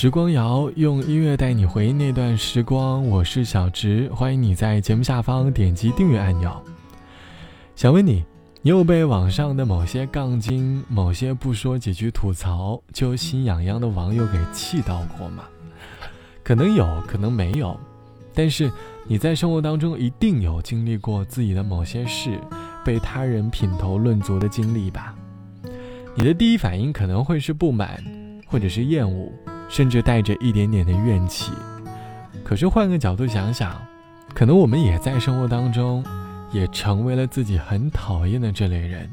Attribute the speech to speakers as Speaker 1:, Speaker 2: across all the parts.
Speaker 1: 时光谣用音乐带你回忆那段时光，我是小直，欢迎你在节目下方点击订阅按钮。想问你，你有被网上的某些杠精、某些不说几句吐槽就心痒痒的网友给气到过吗？可能有可能没有，但是你在生活当中一定有经历过自己的某些事被他人品头论足的经历吧？你的第一反应可能会是不满，或者是厌恶，甚至带着一点点的怨气。可是换个角度想想，可能我们也在生活当中，也成为了自己很讨厌的这类人。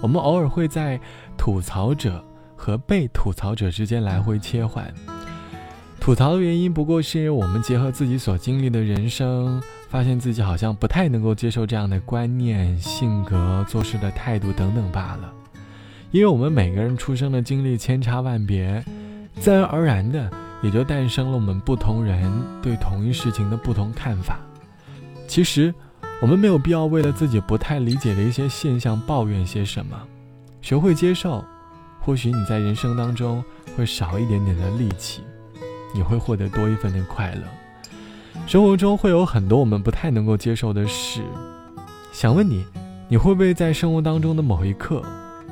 Speaker 1: 我们偶尔会在吐槽者和被吐槽者之间来回切换。吐槽的原因不过是因为我们结合自己所经历的人生，发现自己好像不太能够接受这样的观念、性格、做事的态度等等罢了。因为我们每个人出生的经历千差万别，自然而然的也就诞生了我们不同人对同一事情的不同看法。其实，我们没有必要为了自己不太理解的一些现象抱怨些什么，学会接受，或许你在人生当中会少一点点的戾气。你会获得多一份的快乐。生活中会有很多我们不太能够接受的事，想问你，你会不会在生活当中的某一刻，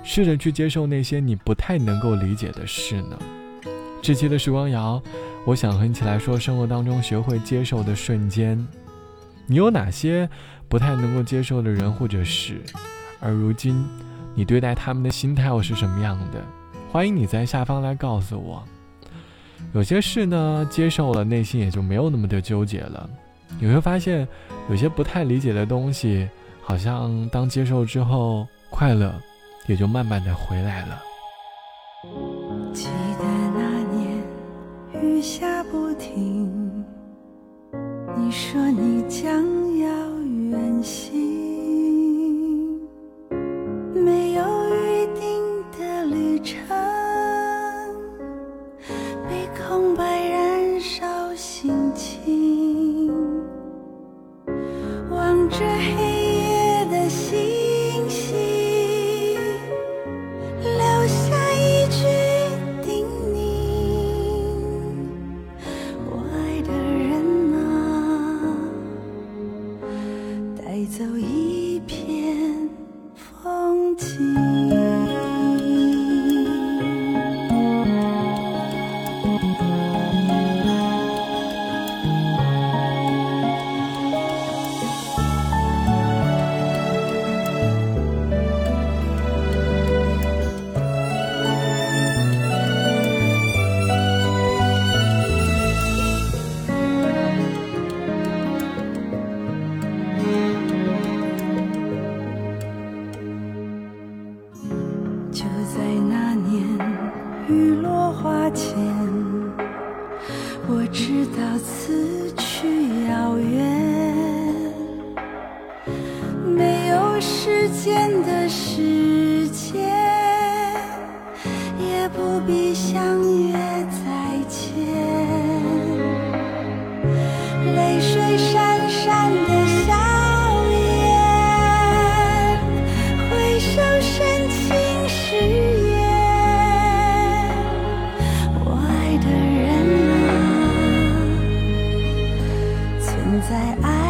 Speaker 1: 试着去接受那些你不太能够理解的事呢？这期的时光谣，我想和你一起来说生活当中学会接受的瞬间。你有哪些不太能够接受的人或者事？而如今，你对待他们的心态又是什么样的？欢迎你在下方来告诉我。有些事呢，接受了，内心也就没有那么的纠结了。你会发现，有些不太理解的东西，好像当接受之后，快乐也就慢慢的回来了。
Speaker 2: 说你将要在爱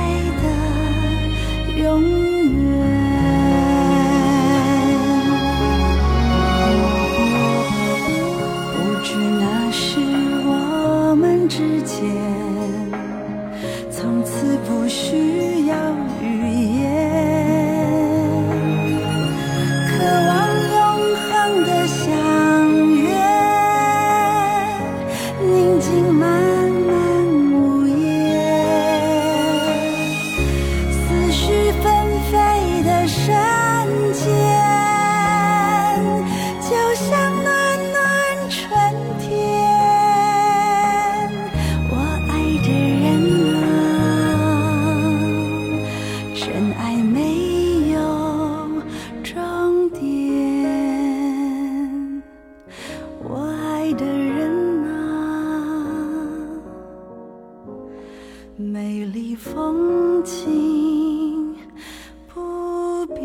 Speaker 2: 美丽风景
Speaker 3: 不变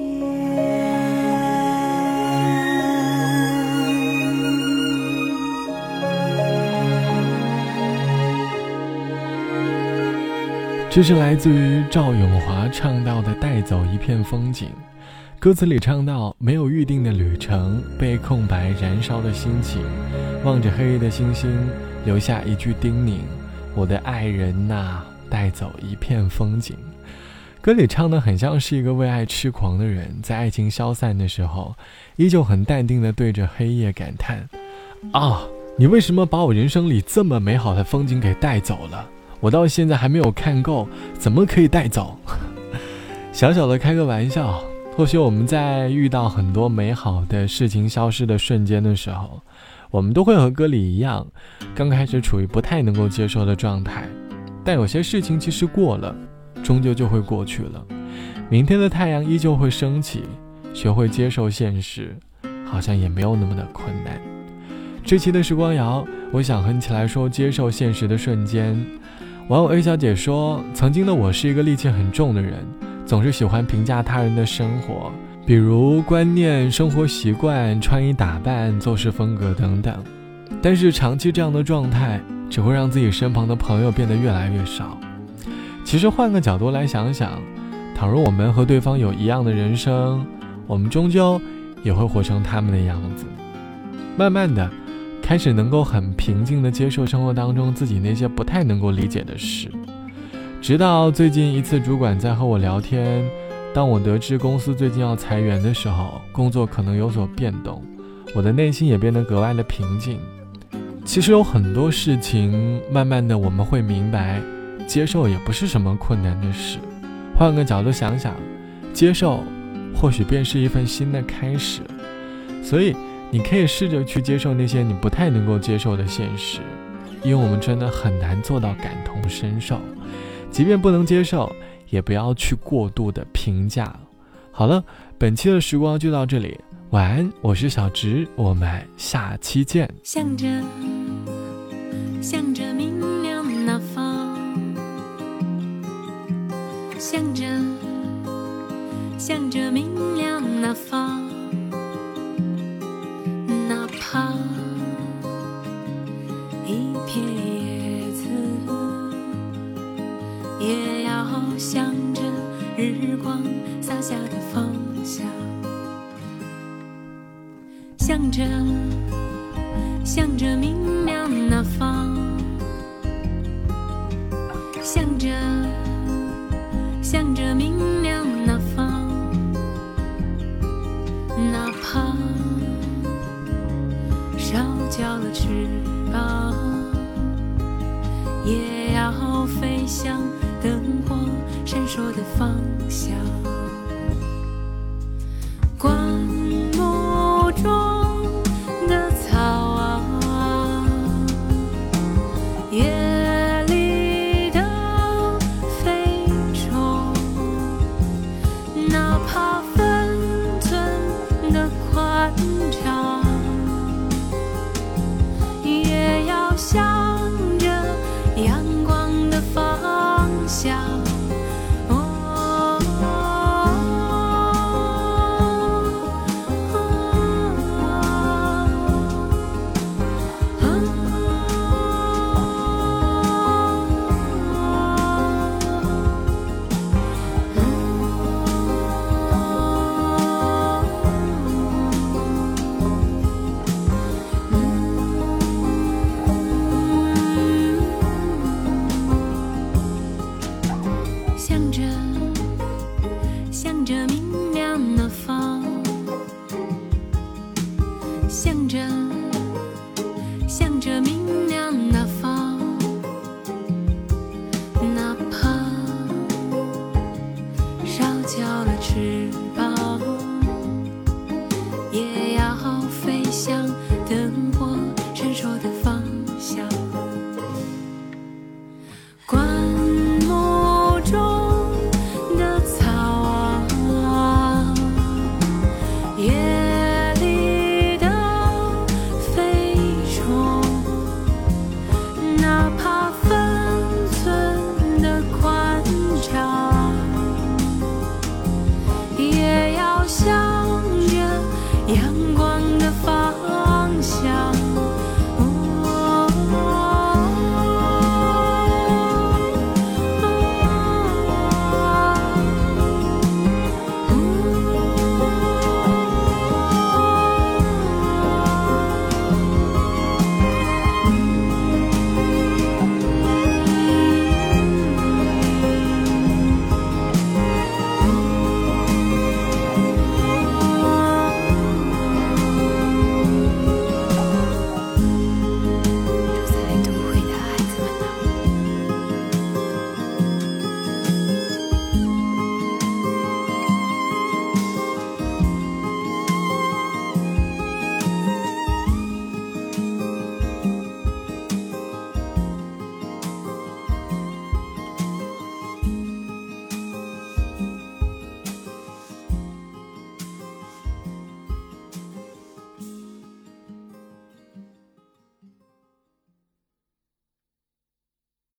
Speaker 1: 这是来自于赵永华唱到的带走一片风景歌词里唱到没有预定的旅程被空白燃烧的心情望着黑夜的星星留下一句叮咛我的爱人呐。带走一片风景。歌里唱的很像是一个为爱痴狂的人，在爱情消散的时候，依旧很淡定的对着黑夜感叹：啊，你为什么把我人生里这么美好的风景给带走了？我到现在还没有看够，怎么可以带走？小小的开个玩笑。或许我们在遇到很多美好的事情消失的瞬间的时候，我们都会和歌里一样，刚开始处于不太能够接受的状态。但有些事情其实过了，终究就会过去了。明天的太阳依旧会升起。学会接受现实，好像也没有那么的困难。这期的时光谣，我想和你起来说接受现实的瞬间。网友 A 小姐说：“曾经的我是一个戾气很重的人，总是喜欢评价他人的生活，比如观念、生活习惯、穿衣打扮、做事风格等等。但是长期这样的状态，只会让自己身旁的朋友变得越来越少。其实换个角度来想想，倘若我们和对方有一样的人生，我们终究也会活成他们的样子。慢慢的。”开始能够很平静的接受生活当中自己那些不太能够理解的事，直到最近一次主管在和我聊天，当我得知公司最近要裁员的时候，工作可能有所变动，我的内心也变得格外的平静。其实有很多事情，慢慢的我们会明白，接受也不是什么困难的事。换个角度想想，接受或许便是一份新的开始。所以。你可以试着去接受那些你不太能够接受的现实，因为我们真的很难做到感同身受。即便不能接受，也不要去过度的评价。好了，本期的时光就到这里，晚安，我是小直，我们下期见。向着，向着明亮那方，向着，向着明亮那方。哪怕一片叶子，也要向着日光洒下的方，向向着向着明亮那方，向着，向着明亮那方，哪怕烧焦了翅膀，也要飞向灯火闪烁。
Speaker 4: 的方向。